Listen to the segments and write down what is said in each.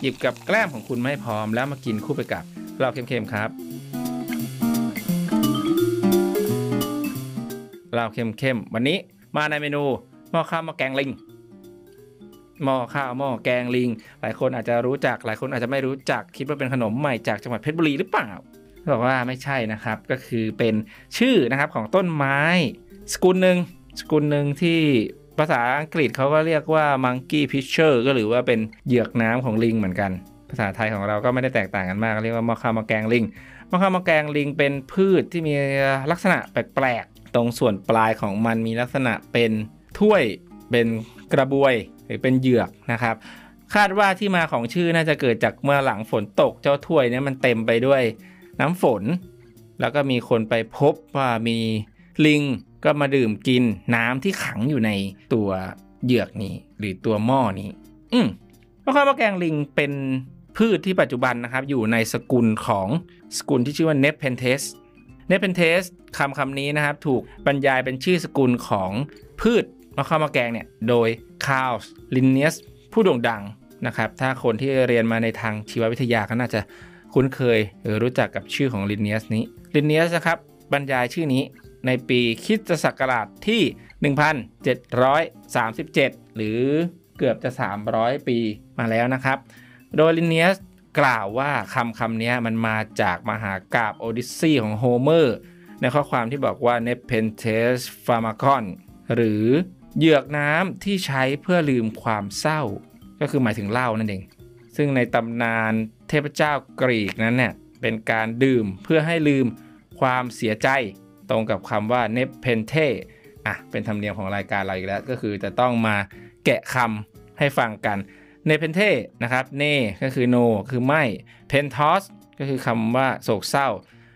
หยิบกับแกล้มของคุณไม่พร้อมแล้วมากินคู่ไปกับเราเค็มๆครับเราเค็มๆวันนี้มาในเมนูหม้อข้าวหม้อแกงลิงหม้อข้าวหม้อแกงลิง หลายคนอาจจะรู้จักหลายคนอาจจะไม่รู้จักคิดว่าเป็นขนมใหม่จากจังหวัดเพชรบุรีหรือเปล่าบอกว่าไม่ใช่นะครับก็คือเป็นชื่อนะครับของต้นไม้ สกุลหนึ่งสกุลหนึ่งที่ ภาษาอังกฤษเขาก็เรียกว่า monkey pitcher ก็หรือว่าเป็นเหยือกน้ำของลิงเหมือนกัน ภาษาไทยของเราก็ไม่ได้แตกต่างกันมาก เรียกว่ามอข้าม้อแกงลิงมอข้าม้อแกงลิงเป็นพืชที่มีลักษณะแปลกๆ ตรงส่วนปลายของมันมีลักษณะเป็นถ้วยเป็นกระบวยหรือเป็นเหยือกนะครับ คาดว่าที่มาของชื่อน่าจะเกิดจากเมื่อหลังฝนตกเจ้าถ้วยนี้มันเต็มไปด้วยน้ำฝน แล้วก็มีคนไปพบว่ามีลิง ก็มาดื่มกินน้ำที่ขังอยู่ในตัวเหยือกนี้ หรือตัวหม้อนี้ อืมหม้อข้าวหม้อแกงลิงเป็นพืชที่ปัจจุบันนะครับ อยู่ในสกุลของสกุลที่ชื่อว่า Nepenthes Nepenthes คำคำนี้นะครับ ถูกบรรยายเป็นชื่อสกุลของพืชหม้อข้าวหม้อแกงเนี่ย โดยคาร์ลลินเนียสผู้โด่งดังนะครับ ถ้าคนที่เรียนมาในทางชีววิทยาก็น่าจะคุ้นเคยหรือรู้จักกับชื่อของลินเนียสนี้ลินเนียสนะครับบรรยายชื่อนี้ ในปีคริสตศักราชที่ 1737 หรือเกือบจะ 300 ปีมาแล้วนะครับ โดยลินเนียสกล่าวว่าคำคำนี้มันมาจากมหากาบโอดิซีของโฮเมอร์ในข้อความที่บอกว่า n e p e n t e s p h a r m a c o n หรือเหยือกน้ำที่ใช้เพื่อลืมความเศร้า ก็คือหมายถึงเหล้านั่นเอง ซึ่งในตำนานเทพเจ้ากรีกนั้นเนี่ยเป็นการดื่มเพื่อให้ลืมความเสียใจ ตรงกับคำว่า nepenthe อะเป็นธรรมเนียมของรายการเราอีกแล้ว ก็คือจะต้องมาแกะคำให้ฟังกัน nepenthe นะครับ ne ก็คือ no คือไม่ penthos ก็คือคำว่าโศกเศร้า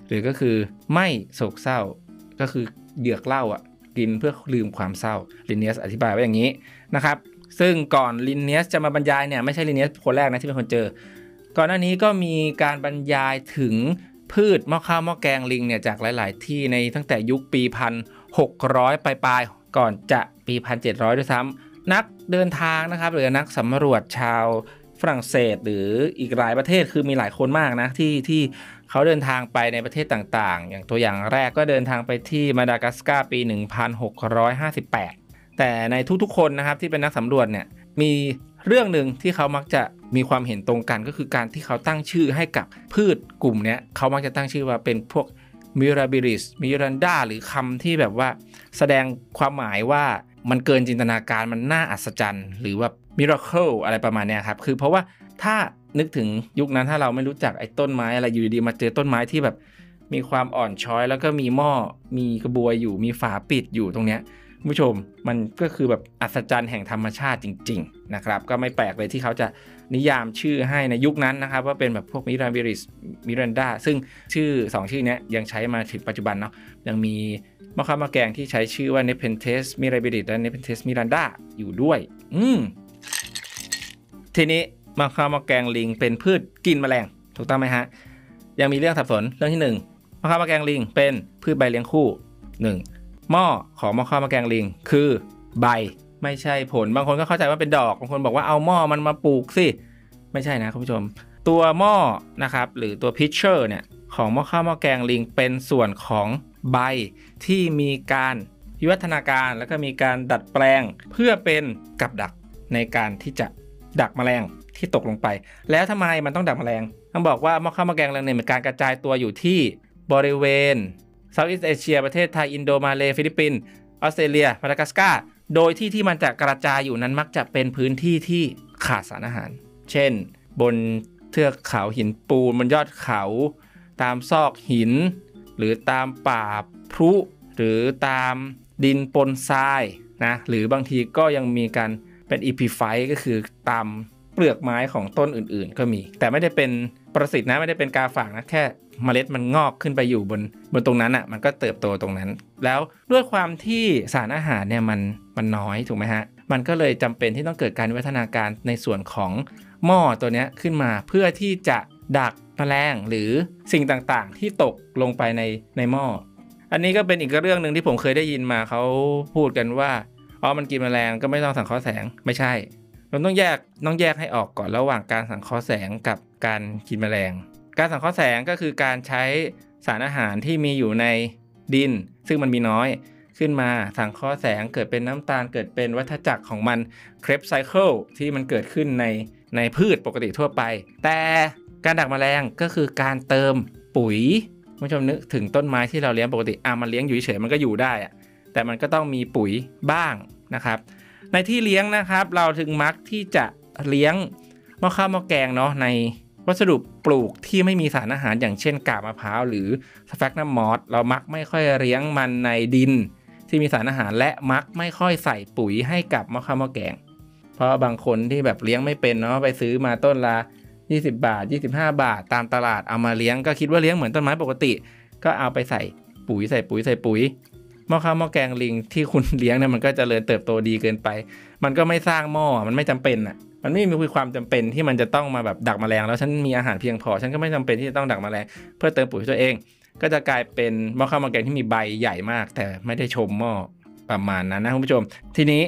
หรือก็คือไม่โศกเศร้า ก็คือดื่มเหล้าอะกินเพื่อลืมความเศร้าลินเนียสอธิบายไว้อย่างนี้นะครับซึ่งก่อนลินเนียสจะมาบรรยายเนี่ยไม่ใช่ลินเนียสคนแรกนะที่เป็นคนเจอ ก่อนหน้านี้ก็มีการบรรยายถึง พืชหม้อข้าวหม้อแกงลิงเนี่ยจากหลาย ๆ ที่ในตั้งแต่ยุคปีพันหกร้อยปลายๆก่อนจะปีพันเจ็ดร้อยด้วยซ้ำนักเดินทางนะครับหรือนักสำรวจชาวฝรั่งเศสหรืออีกหลายประเทศคือมีหลายคนมากนะที่ที่เขาเดินทางไปในประเทศต่างๆ อย่างตัวอย่างแรกก็เดินทางไปที่มาดากัสการ์ปี 1658 แต่ในทุกๆคนนะครับที่เป็นนักสำรวจเนี่ยมี เรื่องหนึ่งที่เขามักจะมีความเห็นตรงกันก็คือการที่เขาตั้งชื่อให้กับพืชกลุ่มนี้เขามักจะตั้งชื่อว่าเป็นพวก mirabilis miranda หรือคำที่แบบว่า แสดงความหมายว่ามันเกินจินตนาการมันน่าอัศจรรย์ หรือว่า miracle อะไรประมาณนี้ครับ คือเพราะว่าถ้านึกถึงยุคนั้นถ้าเราไม่รู้จักไอ้ต้นไม้อะไรอยู่ดีมาเจอต้นไม้ที่แบบมีความอ่อนช้อย แล้วก็มีหม้อมีกระบวยอยู่มีฝาปิดอยู่ตรงเนี้ย ผู้ชมมันก็คือแบบอัศจรรย์แห่งธรรมชาติจริง ๆ นะครับ ก็ไม่แปลกเลยที่เขาจะนิยามชื่อให้ในยุคนั้นนะครับ ว่าเป็นแบบพวก mirabilis miranda ซึ่งชื่อ 2 ชื่อนี้ยังใช้มาถึงปัจจุบันเนาะยังมีหม้อข้าวหม้อแกงที่ใช้ชื่อว่า Nepenthes mirabilis และ Nepenthes miranda อยู่ด้วย อืมทีนี้หม้อข้าวหม้อแกงลิงเป็นพืชกินแมลง ถูกต้องไหมฮะยังมีเรื่องสับสนเรื่องที่1มะขามมะแกงลิงเป็นพืชใบเลี้ยงคู่ 1 หม้อของหม้อข้าวมะแกงลิง คือใบไม่ใช่ผล บางคนก็เข้าใจว่าเป็นดอกบางคนบอกว่าเอาหม้อมันมาปลูกสิไม่ใช่นะคุณผู้ชม ตัวหม้อนะครับหรือตัวพิชเชอร์เนี่ยของหม้อข้าวหม้อแกงลิง เป็นส่วนของใบที่มีการวิวัฒนาการแล้วก็มีการดัดแปลงเพื่อเป็นกับดักในการที่จะดักแมลงที่ตกลงไป แล้วทำไมมันต้องดักแมลงต้องบอกว่าหม้อข้าวหม้อแกงลิงเนี่ยมีการกระจายตัวอยู่ที่บริเวณ Southeast Asia ประเทศไทย อินโดมาเลฟิลิปปินส์ออสเตรเลียมาดากัสการ์โดยที่ที่มันจะกระจายอยู่นั้นมักจะเป็นพื้นที่ที่ขาดสารอาหาร เช่น บนเทือกเขาหินปูนบนยอดเขา ตามซอกหิน หรือตามป่าพรุหรือตามดินปนทรายนะหรือบางทีก็ยังมีการเป็นอีพีไฟก็คือตามเปลือกไม้ของต้นอื่นๆ ก็มี แต่ไม่ได้เป็นประสิทธิ์นะไม่ได้เป็นกาฝากนะแค่ เมล็ดมันงอกขึ้นไปอยู่บนบนตรงนั้นอะ่ะมันก็เติบโตตรงนั้น แล้วด้วยความที่สารอาหารเนี่ยมันมันน้อยถูกไหมฮะมันก็เลยจำเป็นที่ต้องเกิดการวิวัฒนาการในส่วนของหม้อตัวนี้ขึ้นมาเพื่อที่จะดักแมลงหรือสิ่งต่างๆ ที่ตกลงไปในในหม้อ อันนี้ก็เป็นอีกเรื่องหนึ่งที่ผมเคยได้ยินมาเขาพูดกันว่าอ๋อมันกินแมลงก็ไม่ต้องสังเคราะห์แสงไม่ใช่เราต้องแยกต้องแยกให้ออกก่อนระหว่างการสังเคราะห์แสงกับการกินแมลง การสังเคราะห์แสงก็คือการใช้สารอาหารที่มีอยู่ในดิน ซึ่งมันมีน้อยขึ้นมาสังเคราะห์แสงเกิดเป็นน้ำตาลเกิดเป็นวัฏจักรของมันเครปไซเคิลที่มันเกิดขึ้นในในพืชปกติทั่วไป แต่การดักแมลงก็คือการเติมปุ๋ยคุณผู้ชมนึกถึงต้นไม้ที่เราเลี้ยงปกติอะมันเลี้ยงอยู่เฉยมันก็อยู่ได้อะแต่มันก็ต้องมีปุ๋ยบ้างนะครับ ในที่เลี้ยงนะครับ เราถึงมักที่จะเลี้ยงหม้อข้าวหม้อแกงเนาะในวัสดุ ปลูกที่ไม่มีสารอาหารอย่างเช่นกาบมะพร้าวหรือสแฟกนัมมอสเรามักไม่ค่อยเลี้ยงมันในดิน ที่มีสารอาหารและมักไม่ค่อยใส่ปุ๋ยให้กับมะข้าวมะแกง เพราะบางคนที่แบบเลี้ยงไม่เป็นเนาะไปซื้อมาต้นละ20 บาท 25 บาท ตามตลาดเอามาเลี้ยงก็คิดว่าเลี้ยงเหมือนต้นไม้ปกติ ก็เอาไปใส่ปุ๋ยใส่ปุ๋ยใส่ปุ๋ยหม้อข้าวหม้อแกงลิงที่คุณเลี้ยงเนี่ยมันก็จเจริญเติบโตดีเกินไป มันก็ไม่สร้างหม้อมันไม่จำเป็นอะ มันไม่มีความจำเป็นที่มันจะต้องมาแบบดักแมลงแล้วฉันมีอาหารเพียงพอ ฉันก็ไม่จำเป็นที่จะต้องดักแมลงเพื่อเติมปุ๋ยตัวเอง ก็จะกลายเป็นหม้อข้าวหม้อแกงที่มีใบใหญ่มาก แต่ไม่ได้ชมหม้อประมาณนั้นนะคุณผู้ชม ทีนี้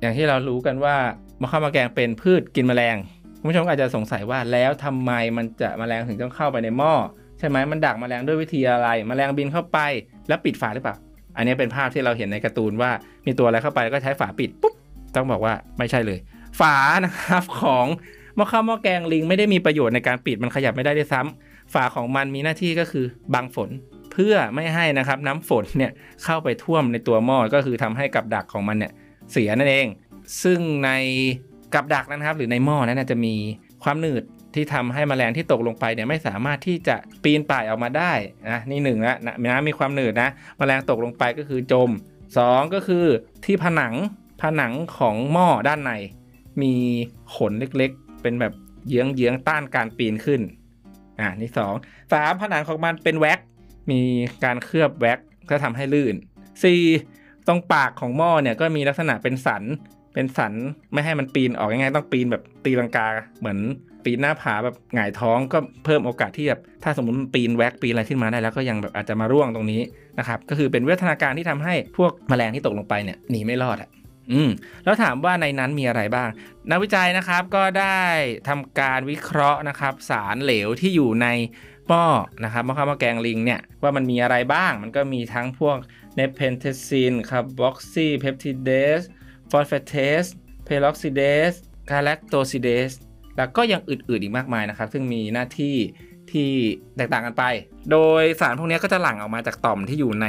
อย่างที่เรารู้กันว่าหม้อข้าวหม้อแกงเป็นพืชกินแมลงคุณผู้ชมอาจจะสงสัยว่าแล้วทำไมมันจะแมลงถึงต้องเข้าไปในหม้อใช่ไหมมันดักแมลงด้วยวิธีอะไรแมลงบินเข้าไปแล้วปิดฝาหรือเปล่าอันนี้เป็นภาพที่เราเห็นในการ์ตูนว่ามีตัวอะไรเข้าไปก็ใช้ฝาปิดปุ๊บต้องบอกว่าไม่ใช่เลย ฝานะครับของหม้อข้าวหม้อแกงลิง ไม่ได้มีประโยชน์ในการปิดมันขยับไม่ได้ด้วยซ้ำฝาของมันมีหน้าที่ก็คือบังฝนเพื่อไม่ให้นะครับน้ำฝนเนี่ยเข้าไปท่วมในตัวหม้อก็คือทำให้กับดักของมันเนี่ยเสียนั่นเอง ซึ่งในกับดักนะครับ หรือในหม้อนั้นจะมีความหนืดที่ทำให้แมลงที่ตกลงไปเนี่ยไม่สามารถที่จะปีนป่ายออกมาได้นะนี่หนึ่งละนะมีความหนืดนะแมลงตกลงไปก็คือจม 2 ก็คือที่ผนังผนังของหม้อด้านใน มีขนเล็กๆ เป็นแบบเยื้องเยื้องต้านการปีนขึ้น อ่านี่สองสามผนังของมันเป็นแว็ก มีการเคลือบแว็กก็ทำให้ลื่น 4. ตรงปากของหม้อเนี่ยก็มีลักษณะเป็นสัน เป็นสันไม่ให้มันปีนออกง่ายๆต้องปีนแบบตีลังกา เหมือนปีนหน้าผาแบบหงายท้องก็เพิ่มโอกาสที่แบบถ้าสมมติมันปีนแว็กปีนอะไรขึ้นมาได้แล้วก็ยังแบบอาจจะมาร่วงตรงนี้นะครับ ก็คือเป็นวิทนาการที่ทำให้พวกแมลงที่ตกลงไปเนี่ยหนีไม่รอดอะ อืมแล้วถามว่าในนั้นมีอะไรบ้าง นักวิจัยนะครับก็ได้ทำการวิเคราะห์นะครับ สารเหลวที่อยู่ในหม้อนะครับหม้อข้าวหม้อแกงลิงเนี่ยว่ามันมีอะไรบ้าง มันก็มีทั้งพวก nepenthesin carboxypeptidase phosphatase peroxidase galactosidase แล้วก็ยังอื่นๆอีกมากมายนะครับ ซึ่งมีหน้าที่ที่แตกต่างกันไป โดยสารพวกนี้ก็จะหลั่งออกมาจากต่อมที่อยู่ใน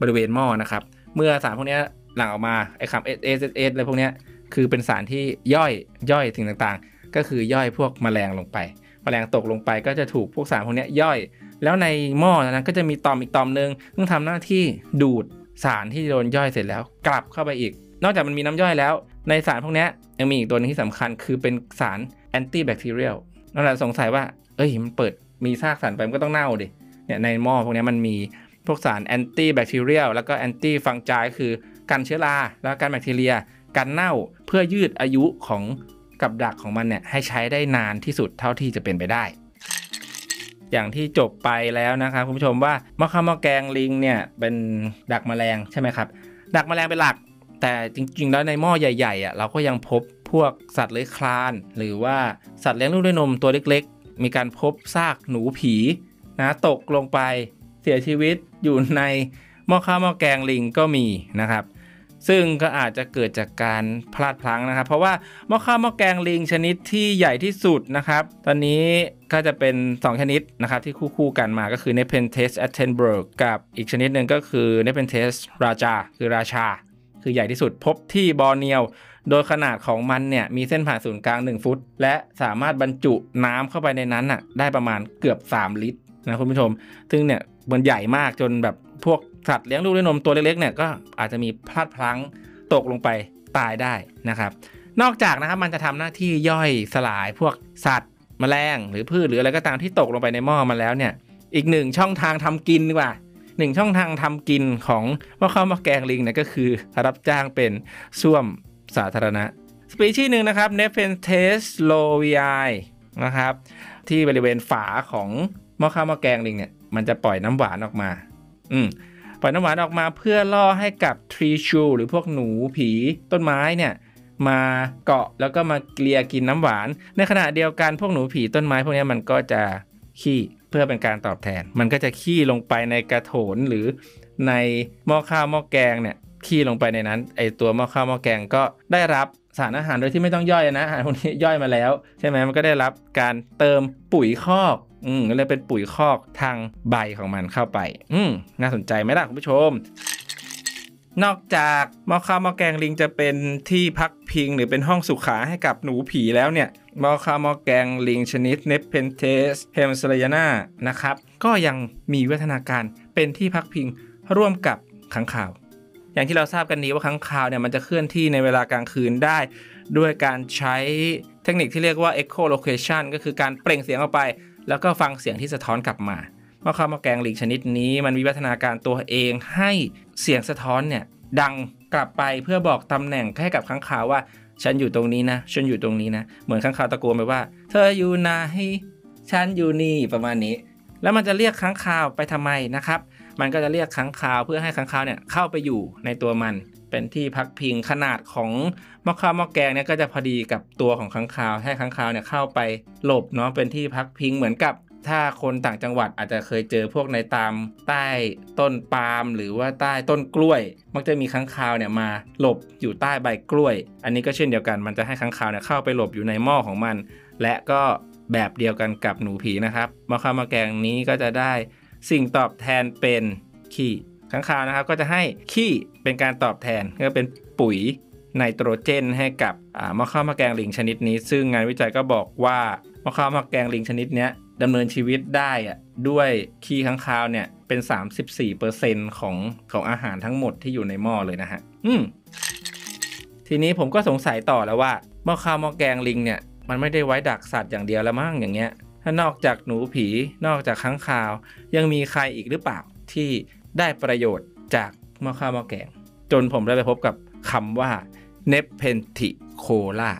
บริเวณหม้อนะครับ เมื่อสารพวกนี้ หลั่งออกมาไอ้คำ S S S S อสเอสอะไรพวกนี้คือเป็นสารที่ย่อยย่อยสิ่งต่างๆ ก็คือย่อยพวกแมลงลงไป แมลงตกลงไปก็จะถูกพวกสารพวกนี้ย่อย แล้วในหม้อนั้นก็จะมีตอมอีกตอมหนึ่งซึ่งทำหน้าที่ดูดสารที่โดนย่อยเสร็จแล้ว กลับเข้าไปอีก นอกจากมันมีน้ำย่อยแล้ว ในสารพวกนี้ยังมีอีกตัวนึงที่สำคัญ คือเป็นสารแอนตี้แบคทีเรียลนั่นแหละสงสัยว่า เอ้ยมันเปิดมีซากสัตว์ไปมันก็ต้องเน่าดิเนี่ยในหม้อพวกนี้มันมีพวกสาร antibacterial แล้วก็ antifungi คือกันเชื้อราแล้วกันแบคทีเรีย กันเน่าเพื่อยืดอายุของกับดักของมันเนี่ยให้ใช้ได้นานที่สุดเท่าที่จะเป็นไปได้ อย่างที่จบไปแล้วนะครับคุณผู้ชมว่าหม้อข้าวหม้อแกงลิงเนี่ยเป็นดักแมลงใช่ไหมครับ ดักแมลงเป็นหลัก แต่จริง ๆ แล้วในหม้อใหญ่ๆอะเราก็ยังพบพวกสัตว์เลื้อยคลาน หรือว่าสัตว์เลี้ยงลูกด้วยนมตัวเล็ก ๆ มีการพบซากหนูผีนะตกลงไปเสียชีวิตอยู่ใน หม้อข้าวหม้อแกงลิงก็มีนะครับ ซึ่งก็อาจจะเกิดจากการพลาดพลั้งนะครับ เพราะว่าหม้อข้าวหม้อแกงลิงชนิดที่ใหญ่ที่สุดนะครับ ตอนนี้ก็จะเป็น 2 ชนิดนะครับที่คู่ๆกันมาก็คือ n e p e n t e s attenborough กับอีกชนิดหนึ่งก็คือ n e p e n t e s raja คือราชา คือใหญ่ที่สุดพบที่บอร์เนียวโดยขนาดของมันเนี่ยมีเส้นผ่านศูนย์กลาง 1 ฟุต และสามารถบรรจุน้ำเข้าไปในนั้นน่ะได้ประมาณเกือบ 3 ลิตรนะคุณผู้ชม ซึ่งเนี่ยมันใหญ่มากจนแบบ สัตว์เลี้ยงลูกด้วยนมตัวเล็กๆเนี่ยก็อาจจะมีพลาดพลั้งตกลงไปตายได้นะครับ นอกจากนะครับมันจะทำหน้าที่ย่อยสลายพวกสัตว์แมลงหรือพืชหรืออะไรก็ตามที่ตกลงไปในหม้อมาแล้วเนี่ยอีกหนึ่งช่องทางทำกินดีกว่าหนึ่งช่องทางทำกินของว่าข้าวมาแกงลิงเนี่ยก็คือรับจ้างเป็นส้วมสาธารณะ สปีชีส์หนึ่งนะครับ n e p h e n t e s l o v i i นะครับที่บริเวณฝาของหม้อข้าวหม้อแกงลิงเนี่ยมันจะปล่อยน้ำหวานออกมา อืม ปล่อยน้ำหวานออกมาเพื่อล่อให้กับทรีชูหรือพวกหนูผีต้นไม้เนี่ยมาเกาะแล้วก็มาเกลียกินน้ำหวาน ในขณะเดียวกันพวกหนูผีต้นไม้พวกนี้มันก็จะขี้เพื่อเป็นการตอบแทน มันก็จะขี้ลงไปในกระโถนหรือในหม้อข้าวหม้อแกงเนี่ยขี้ลงไปในนั้นไอตัวหม้อข้าวหม้อแกงก็ได้รับสารอาหารโดยที่ไม่ต้องย่อยนะอาหารพวกนี้ย่อยมาแล้ว ใช่ไหมมันก็ได้รับการเติมปุ๋ยคอก อืมก็เลยเป็นปุ๋ยคอกทางใบของมันเข้าไป อืมน่าสนใจไหมล่ะคุณผู้ชมนอกจากมอข้าวมอแกงลิงจะเป็นที่พักพิงหรือเป็นห้องสุขาให้กับหนูผีแล้วเนี่ยหม้อข้าวหม้อแกงลิงชนิด Nepenthes hemsleyana นะครับ ก็ยังมีวิวัฒนาการเป็นที่พักพิงร่วมกับค้างคาว อย่างที่เราทราบกันนี้ว่าค้างคาวเนี่ยมันจะเคลื่อนที่ในเวลากลางคืนได้ ด้วยการใช้เทคนิคที่เรียกว่า echolocation ก็คือการเปล่งเสียงออกไป แล้วก็ฟังเสียงที่สะท้อนกลับมาหม้อข้าวหม้อแกงลิงชนิดนี้มันมีวิวัฒนาการตัวเองให้เสียงสะท้อนเนี่ยดังกลับไปเพื่อบอกตำแหน่งให้กับค้างคาวว่า ฉันอยู่ตรงนี้นะ ฉันอยู่ตรงนี้นะ เหมือนข้างข่าวตะโกนไปว่า เธออยู่ไหนฉันอยู่นี่ประมาณนี้ แล้วมันจะเรียกข้างข่าวไปทำไมนะครับ มันก็จะเรียกค้างคาวเพื่อให้ค้างคาวเนี่ยเข้าไปอยู่ในตัวมัน เป็นที่พักพิงขนาดของหม้อข้าวหม้อแกงเนี่ยก็จะพอดีกับตัวของค้างคาว ให้ค้างคาวเนี่ยเข้าไปหลบเนาะเป็นที่พักพิงเหมือนกับถ้าคนต่างจังหวัดอาจจะเคยเจอพวกในตามใต้ต้นปาล์มหรือว่าใต้ต้นกล้วย มักจะมีค้างคาวเนี่ยมาหลบอยู่ใต้ใบกล้วย อันนี้ก็เช่นเดียวกันมันจะให้ค้างคาวเนี่ยเข้าไปหลบอยู่ในหม้อของมัน และก็แบบเดียวกันกับหนูผีนะครับมอข้าวมอแกงนี้ก็จะได้สิ่งตอบแทนเป็นขี้ ค้างคาวนะครับก็จะให้ขี้เป็นการตอบแทนก็เป็นปุ๋ยไนโตรเจนให้กับม้อข้าวม้อแกงลิงชนิดนี้ ซึ่งงานวิจัยก็บอกว่าม้อข้าวม้อแกงลิงชนิดนี้ดำเนินชีวิตได้อะด้วยขี้ค้างคาวเนี่ยเป็น 34%ของของอาหารทั้งหมดที่อยู่ในหม้อเลยนะฮะอืมทีนี้ผมก็สงสัยต่อแล้วว่าหม้อข้าวหม้อแกงลิงเนี่ยมันไม่ได้ไว้ดักสัตว์อย่างเดียวแล้วมั้งอย่างเงี้ย ถ้านอกจากหนูผีนอกจากค้างคาว ยังมีใครอีกหรือเปล่าที่ ได้ประโยชน์จากหม้อข้าวหม้อแกง จนผมได้ไปพบกับคำว่า nepenthicola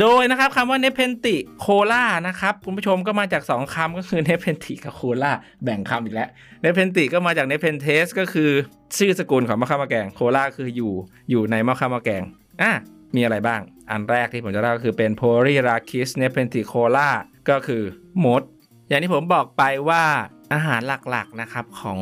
โดยนะครับคำว่า nepenthico la นะครับคุณผู้ชมก็มาจาก 2คำก็คือ nepenthi กับโคลาแบ่งคำอีกแล้ว nepenthi ก็มาจาก Nepenthes ก็คือชื่อสกุลของหม้อข้าวหม้อแกงโคลาคืออยู่อยู่ในหม้อข้าวหม้อแกงอะมีอะไรบ้าง อันแรกที่ผมจะเล่าก็คือเป็น Polyrhachis nepenthicola ก็คือมด อย่างที่ผมบอกไปว่าอาหารหลักๆนะครับของ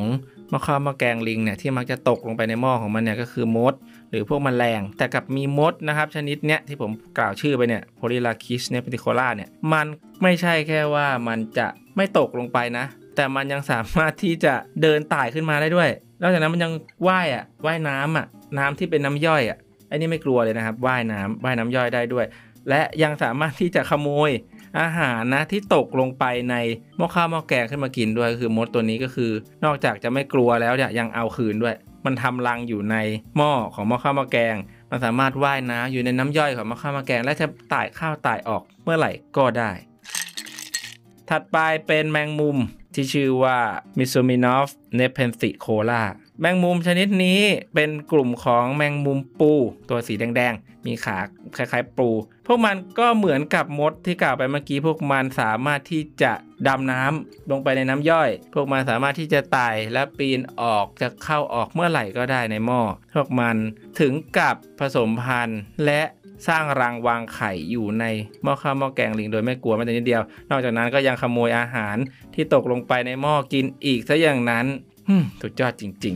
หม้อข้าวหม้อแกงลิงเนี่ยที่มักจะตกลงไปในหม้อของมันเนี่ยก็คือมด หรือพวกแมลง แต่กับมีมดนะครับ ชนิดเนี้ยที่ผมกล่าวชื่อไปเนี่ยโพลีลาคิสเนปติโคล่าเนี่ยมันไม่ใช่แค่ว่ามันจะไม่ตกลงไปนะ แต่มันยังสามารถที่จะเดินต่ายขึ้นมาได้ด้วยนอกจากนั้นมันยังว่ายอะว่ายน้ำอะน้ำที่เป็นน้ำย่อยอะไอ้นี่ไม่กลัวเลยนะครับว่ายน้ำว่ายน้ำย่อยได้ด้วย และยังสามารถที่จะขโมย อาหารนะที่ตกลงไปในหม้อข้าวหม้อแกงขึ้นมากินด้วยคือมดตัวนี้ก็คือ นอกจากจะไม่กลัวแล้วเนี่ยยังเอาคืนด้วย มันทำรังอยู่ในหม้อของหม้อข้าวหม้อแกง มันสามารถว่ายน้ำอยู่ในน้ำย่อยของหม้อข้าวหม้อแกง และจะต่ายข้าวต่ายออกเมื่อไหร่ก็ได้ ถัดไปเป็นแมงมุมที่ชื่อว่า Misumenops nepenthicola แมงมุมชนิดนี้เป็นกลุ่มของแมงมุมปูตัวสีแดงๆ มีขาคล้ายๆปู พวกมันก็เหมือนกับมดที่กล่าวไปเมื่อกี้ พวกมันสามารถที่จะดำน้ำลงไปในน้ำย่อย พวกมันสามารถที่จะไต่และปีนออกจะเข้าออกเมื่อไหร่ก็ได้ในหม้อ พวกมันถึงกับผสมพันธุ์และสร้างรังวางไข่อยู่ในหม้อข้าวหม้อแกงลิงโดยไม่กลัวแม้แต่นิดเดียว นอกจากนั้นก็ยังขโมยอาหารที่ตกลงไปในหม้อกินอีกซะอย่างนั้น สุดยอดจริง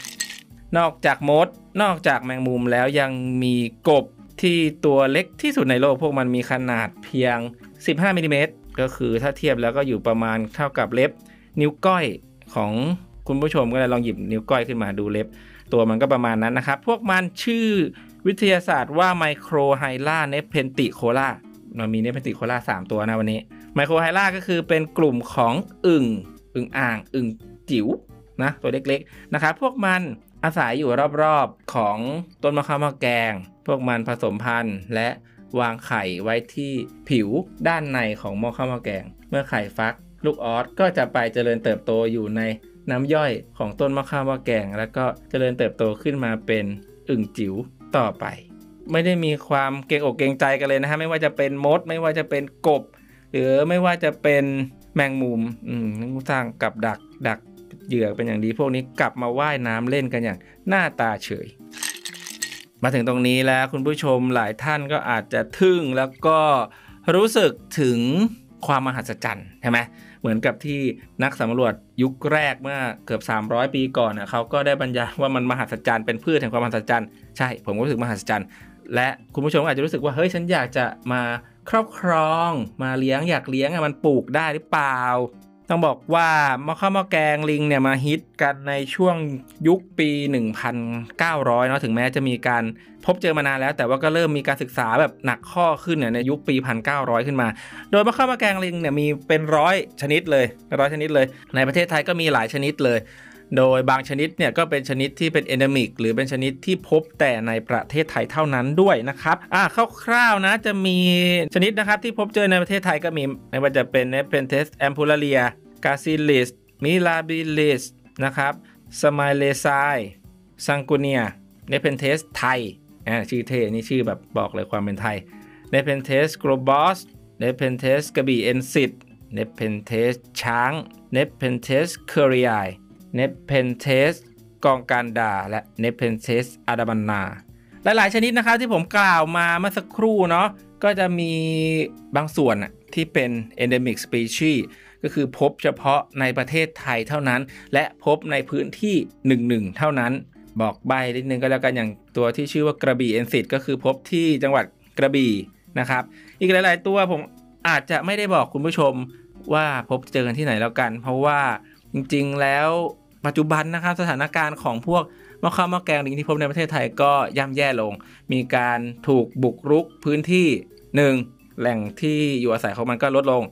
ๆ นอกจากมด นอกจากแมงมุมแล้วยังมีกบที่ตัวเล็กที่สุดในโลกพวกมันมีขนาดเพียง 15มิลิเมตรก็คือถ้าเทียบแล้วก็อยู่ประมาณเท่ากับเล็บ นิ้วก้อยของคุณผู้ชมก็เลยลองหยิบนิ้วก้อยขึ้นมาดูเล็บ ตัวมันก็ประมาณนั้นนะครับ พวกมันชื่อวิทยาศาสตร์ว่า Microhyla nepenthicola เรามี nepenthicola 3ตัวนะวันนี้ Microhyla ก็คือเป็นกลุ่มของอึ่ง อึ่งอ่าง อึ่งจิ๋ว นะตัวเล็กๆนะครับพวกมันอาศัยอยู่รอบๆของต้นหม้อข้าวหม้อแกง พวกมันผสมพันธุ์และวางไข่ไว้ที่ผิวด้านในของมะขามะแกง เมื่อไข่ฟัก ลูกออสก็จะไปเจริญเติบโตอยู่ในน้ำย่อยของต้นมะขามะแกง แล้วก็เจริญเติบโตขึ้นมาเป็นอึ่งจิ๋วต่อไป ไม่ได้มีความเกรงอกเกรงใจกันเลยนะฮะไม่ว่าจะเป็นมด ไม่ว่าจะเป็นกบ หรือไม่ว่าจะเป็นแมงมุมอืมสร้างกับดักดัก เหยื่อเป็นอย่างดีพวกนี้กลับมาว่ายน้ำเล่นกันอย่างหน้าตาเฉย มาถึงตรงนี้แล้วคุณผู้ชมหลายท่านก็อาจจะทึ่งแล้วก็รู้สึกถึงความมหัศจรรย์ใช่ไหมเหมือนกับที่นักสำรวจยุคแรกเมื่อเกือบ 300 ปีก่อนเขาก็ได้บรรยายว่ามันมหัศจรรย์เป็นพืชแห่งความมหัศจรรย์ใช่ผมก็รู้สึกมหัศจรรย์และคุณผู้ชมอาจจะรู้สึกว่าเฮ้ยฉันอยากจะมาครอบครอง มาเลี้ยงอยากเลี้ยงอะมันปลูกได้หรือเปล่า ต้องบอกว่ามะข้าวมะแกงลิงเนี่ยมาฮิตกันในช่วงยุคปี 1,900 เนาะถึงแม้จะมีการพบเจอมานานแล้ว แต่ว่าก็เริ่มมีการศึกษาแบบหนักข้อขึ้นเนี่ยในยุคปี 1,900 ขึ้นมา โดยหม้อข้าวหม้อแกงลิงเนี่ยมีเป็นร้อยชนิดเลยร้อยชนิดเลย ในประเทศไทยก็มีหลายชนิดเลย โดยบางชนิดเนี่ยก็เป็นชนิดที่เป็น endemic หรือเป็นชนิดที่พบแต่ในประเทศไทยเท่านั้นด้วยนะครับอ่าคร่าวๆนะจะมีชนิดนะครับที่พบเจอในประเทศไทยก็มีไม่ว่าจะเป็น Nepenthes ampullariaกาซิลิสมิลาบิลิสนะครับสมายเลไซซังกูเนียเนเพนเทสไทยอ่าชื่อเทนี่ชื่อแบบบอกเลยความเป็นไทย Nepenthes globosa Nepenthes krabiensis Nepenthes chang Nepenthes kerrii Nepenthes kongkandana และ Nepenthes andamana หลาย ๆ ชนิดนะครับที่ผมกล่าวมาเมื่อสักครู่เนาะก็จะมีบางส่วนที่เป็น endemic species ก็คือพบเฉพาะในประเทศไทยเท่านั้น และพบในพื้นที่ 1 1 เท่านั้น บอกใบนิดนึงก็แล้วกันอย่างตัวที่ชื่อว่ากระบี่เอนซิตก็คือพบที่จังหวัดกระบี่นะครับ อีกหลาย ๆ ตัวผมอาจจะไม่ได้บอกคุณผู้ชมว่าพบเจอกันที่ไหนแล้วกัน เพราะว่าจริง ๆ แล้ว ปัจจุบันนะครับสถานการณ์ของพวกมะข้าวมะแกงลิงที่พบในประเทศไทยก็ย่ำแย่ลง มีการถูกบุกรุกพื้นที่ 1. แหล่งที่อยู่อาศัยของมันก็ลดลง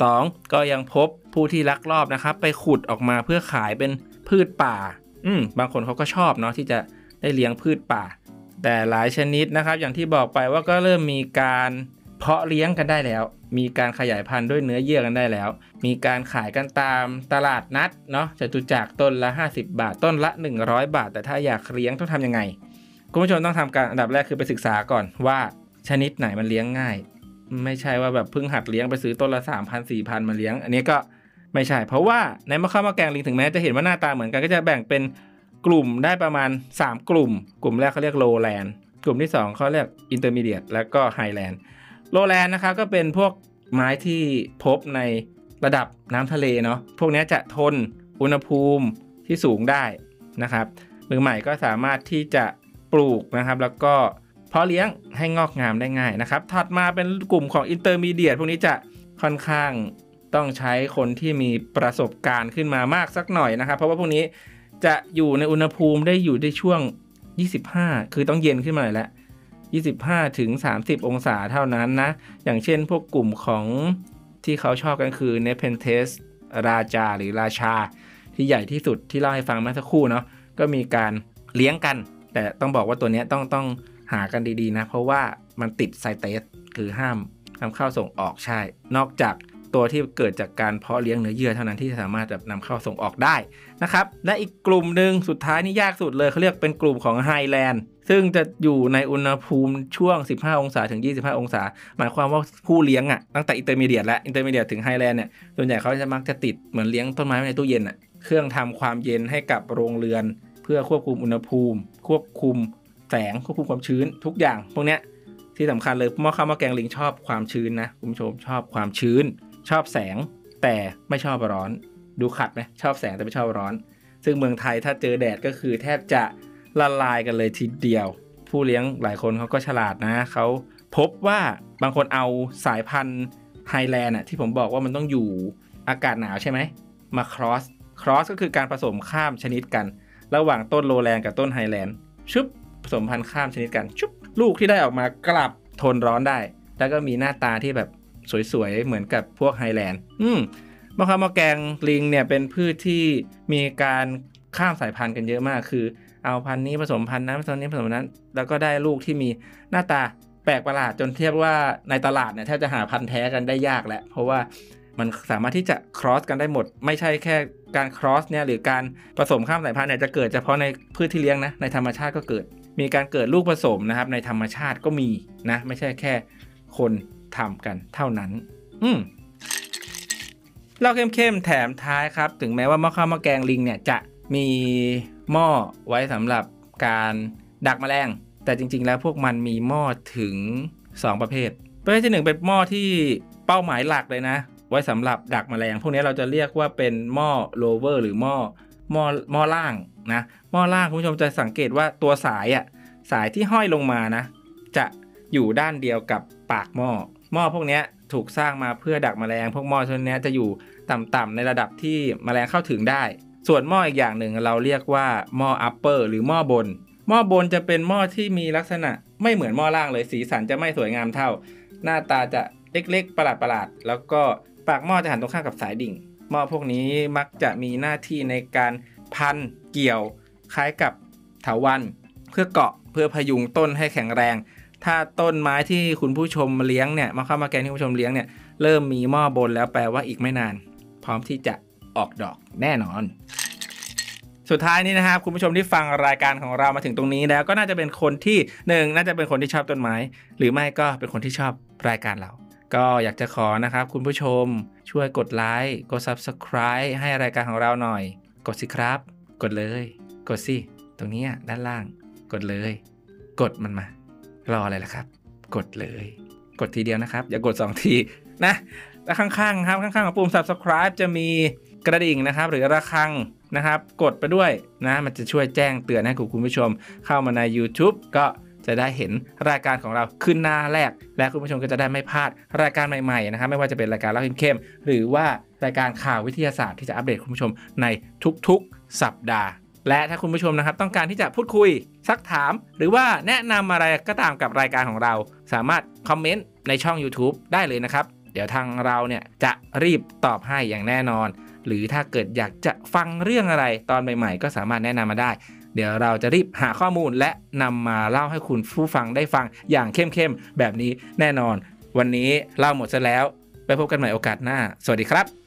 2. ก็ยังพบผู้ที่ลักลอบนะครับ ไปขุดออกมาเพื่อขายเป็นพืชป่า อืมบางคนเขาก็ชอบเนาะที่จะได้เลี้ยงพืชป่า แต่หลายชนิดนะครับ อย่างที่บอกไปว่าก็เริ่มมีการ เพาะเลี้ยงกันได้แล้ว มีการขยายพันธุ์ด้วยเนื้อเยื่อกันได้แล้ว มีการขายกันตามตลาดนัดเนาะจตุจักรต้นละ 50 บาท ต้นละ 100 บาท แต่ถ้าอยากเลี้ยงต้องทำยังไง คุณผู้ชมต้องทำการอันดับแรกคือไปศึกษาก่อนว่าชนิดไหนมันเลี้ยงง่าย ไม่ใช่ว่าแบบเพิ่งหัดเลี้ยงไปซื้อต้นละ3 0 0 0 4 0 0 0มาเลี้ยง อันนี้ก็ไม่ใช่ เพราะว่าในหม้อข้าวหม้อแกงลิงถึงแม้จะเห็นว่าหน้าตาเหมือนกันก็จะแบ่งเป็นกลุ่มได้ประมาณ 3 กลุ่ม กลุ่มแรกเขาเรียก lowland กลุ่มที่ 2เขาเรียก intermediate แล้วก็ highland lowland นะครับก็เป็นพวกไม้ที่พบในระดับน้ำทะเลเนาะพวกนี้จะทนอุณหภูมิที่สูงได้นะครับมือใหม่ก็สามารถที่จะปลูกนะครับ แล้วก็เพาะเลี้ยงให้งอกงามได้ง่ายนะครับ ถัดมาเป็นกลุ่มของอินเตอร์มีเดียพวกนี้จะค่อนข้างต้องใช้คนที่มีประสบการณ์ขึ้นมามากสักหน่อยนะครับ เพราะว่าพวกนี้จะอยู่ในอุณหภูมิได้อยู่ในช่วง 25 คือต้องเย็นขึ้นมาหน่อยแล้ว 25 ถึง 30 องศาเท่านั้นนะ อย่างเช่นพวกกลุ่มของที่เขาชอบกันคือ Nepenthes rajah หรือราชา ที่ใหญ่ที่สุดที่เล่าให้ฟังเมื่อสักครู่เนาะก็มีการเลี้ยงกัน แต่ต้องบอกว่าตัวนี้ต้องต้องหากันดีๆนะ เพราะว่ามันติด CITES คือห้ามนำเข้าส่งออกใช่ นอกจาก ตัวที่เกิดจากการเพาะเลี้ยงเนื้อเยื่อเท่านั้นที่สามารถแบบนำเข้าส่งออกได้นะครับ และอีกกลุ่มหนึ่งสุดท้ายนี่ยากสุดเลยเขาเรียกเป็นกลุ่มของ highlandซึ่งจะอยู่ในอุณหภูมิช่วง 15 องศาถึง 25 องศา หมายความว่าผู้เลี้ยงอะตั้งแต่ intermediate และ intermediate ถึง highland เนี่ยส่วนใหญ่เขาจะมักจะติดเหมือนเลี้ยงต้นไม้ในตู้เย็นอะเครื่องทำความเย็นให้กับโรงเรือน เพื่อควบคุมอุณหภูมิ ควบคุมแสงควบคุมความชื้นทุกอย่าง พวกเนี้ยที่สำคัญเลยหม้อข้าวหม้อแกงลิงชอบความชื้นนะคุณผู้ชมชอบความชื้น ชอบแสงแต่ไม่ชอบร้อน ดูขัดไหมชอบแสงแต่ไม่ชอบร้อน ซึ่งเมืองไทยถ้าเจอแดดก็คือแทบจะละลายกันเลยทีเดียว ผู้เลี้ยงหลายคนเขาก็ฉลาดนะเขาพบว่าบางคนเอาสายพันธุ์ highland ที่ผมบอกว่ามันต้องอยู่อากาศหนาวใช่ไหมมา cross cross ก็คือการผสมข้ามชนิดกัน ระหว่างต้น lowland กับต้น highland ชุบผสมพันธุ์ข้ามชนิดกันชุบลูกที่ได้ออกมากลับทนร้อนได้ แล้วก็มีหน้าตาที่แบบ สวยๆ เหมือนกับพวก highland อืมมะขามมะแกงลิงเนี่ยเป็นพืชที่มีการข้ามสายพันธุ์กันเยอะมาก คือ เอาพันธุ์นี้ผสมพันธุ์นั้นผสมนี้ผสมนั้น แล้วก็ได้ลูกที่มีหน้าตาแปลกประหลาดจนเทียบว่าในตลาดเนี่ยแทบจะหาพันธุ์แท้กันได้ยากแหละเพราะว่ามันสามารถที่จะครอสกันได้หมด ไม่ใช่แค่การครอสเนี่ยหรือการผสมข้ามสายพันธุ์เนี่ยจะเกิดเฉพาะในพืชที่เลี้ยงนะในธรรมชาติก็เกิด มีการเกิดลูกผสมนะครับในธรรมชาติก็มีนะไม่ใช่แค่คน ทำกันเท่านั้น อืมเราเข้มๆแถมท้ายครับ ถึงแม้ว่าหม้อข้าวหม้อแกงลิงเนี่ยจะมีหม้อไว้สำหรับการดักแมลง แต่จริง ๆ แล้วพวกมันมีหม้อถึง 2 ประเภท ประเภทที่ 1 เป็นหม้อที่เป้าหมายหลักเลยนะ ไว้สำหรับดักแมลง พวกนี้เราจะเรียกว่าเป็นหม้อโลเวอร์หรือหม้อหม้อหม้อล่างนะหม้อล่างคุณผู้ชมจะสังเกตว่าตัวสายอะสายที่ห้อยลงมานะ จะอยู่ด้านเดียวกับปากหม้อ หม้อพวกนี้ถูกสร้างมาเพื่อดักแมลง พวกหม้อชนิดนี้จะอยู่ต่ำๆในระดับที่แมลงเข้าถึงได้ ส่วนหม้ออีกอย่างหนึ่งเราเรียกว่าหม้อ upper หรือหม้อบน หม้อบนจะเป็นหม้อที่มีลักษณะไม่เหมือนหม้อล่างเลยสีสันจะไม่สวยงามเท่า หน้าตาจะเล็กๆ ประหลาดๆแล้วก็ปากหม้อจะหันตรงข้ามกับสายดิ่ง หม้อพวกนี้มักจะมีหน้าที่ในการพันเกี่ยว คล้ายกับเถาวัลย์เพื่อเกาะเพื่อพยุงต้นให้แข็งแรง ถ้าต้นไม้ที่คุณผู้ชมเลี้ยงเนี่ยมาเข้ามาแกนที่คุณผู้ชมเลี้ยงเนี่ยเริ่มมีหม้อบนแล้วแปลว่าอีกไม่นาน พร้อมที่จะออกดอกแน่นอน สุดท้ายนี้นะครับคุณผู้ชมที่ฟังรายการของเรามาถึงตรงนี้แล้วก็น่าจะเป็นคนที่หนึ่งน่าจะเป็นคนที่ชอบต้นไม้ หรือไม่ก็เป็นคนที่ชอบรายการเรา ก็อยากจะขอนะครับ คุณผู้ชมช่วยกดไลค์กด Subscribe ให้รายการของเราหน่อย กดสิครับ กดเลย กดสิตรงนี้ด้านล่าง กดเลย กดมันมา รออะไรล่ะครับ กดเลย กดทีเดียวนะครับ อย่ากด 2 ทีนะแล้วข้างๆครับข้างๆของปุ่ม subscribe จะมีกระดิ่งนะครับ หรือระฆังนะครับ กดไปด้วยนะ มันจะช่วยแจ้งเตือนให้คุณผู้ชมเข้ามาใน YouTube ก็จะได้เห็นรายการของเราขึ้นหน้าแรก และคุณผู้ชมก็จะได้ไม่พลาดรายการใหม่ๆนะครับ ไม่ว่าจะเป็นรายการเล่าเข้มๆหรือว่ารายการข่าววิทยาศาสตร์ที่จะอัปเดตคุณผู้ชมในทุกๆ สัปดาห์ และถ้าคุณผู้ชมนะครับต้องการที่จะพูดคุยซักถาม หรือว่าแนะนำอะไรก็ตามกับรายการของเรา สามารถคอมเมนต์ในช่อง YouTube ได้เลยนะครับ เดี๋ยวทางเราเนี่ยจะรีบตอบให้อย่างแน่นอน หรือถ้าเกิดอยากจะฟังเรื่องอะไรตอนใหม่ๆ ก็สามารถแนะนำมาได้ เดี๋ยวเราจะรีบหาข้อมูลและนำมาเล่าให้คุณผู้ฟังได้ฟังอย่างเข้มๆแบบนี้แน่นอน วันนี้เล่าหมดซะแล้วไปพบกันใหม่โอกาสหน้า สวัสดีครับ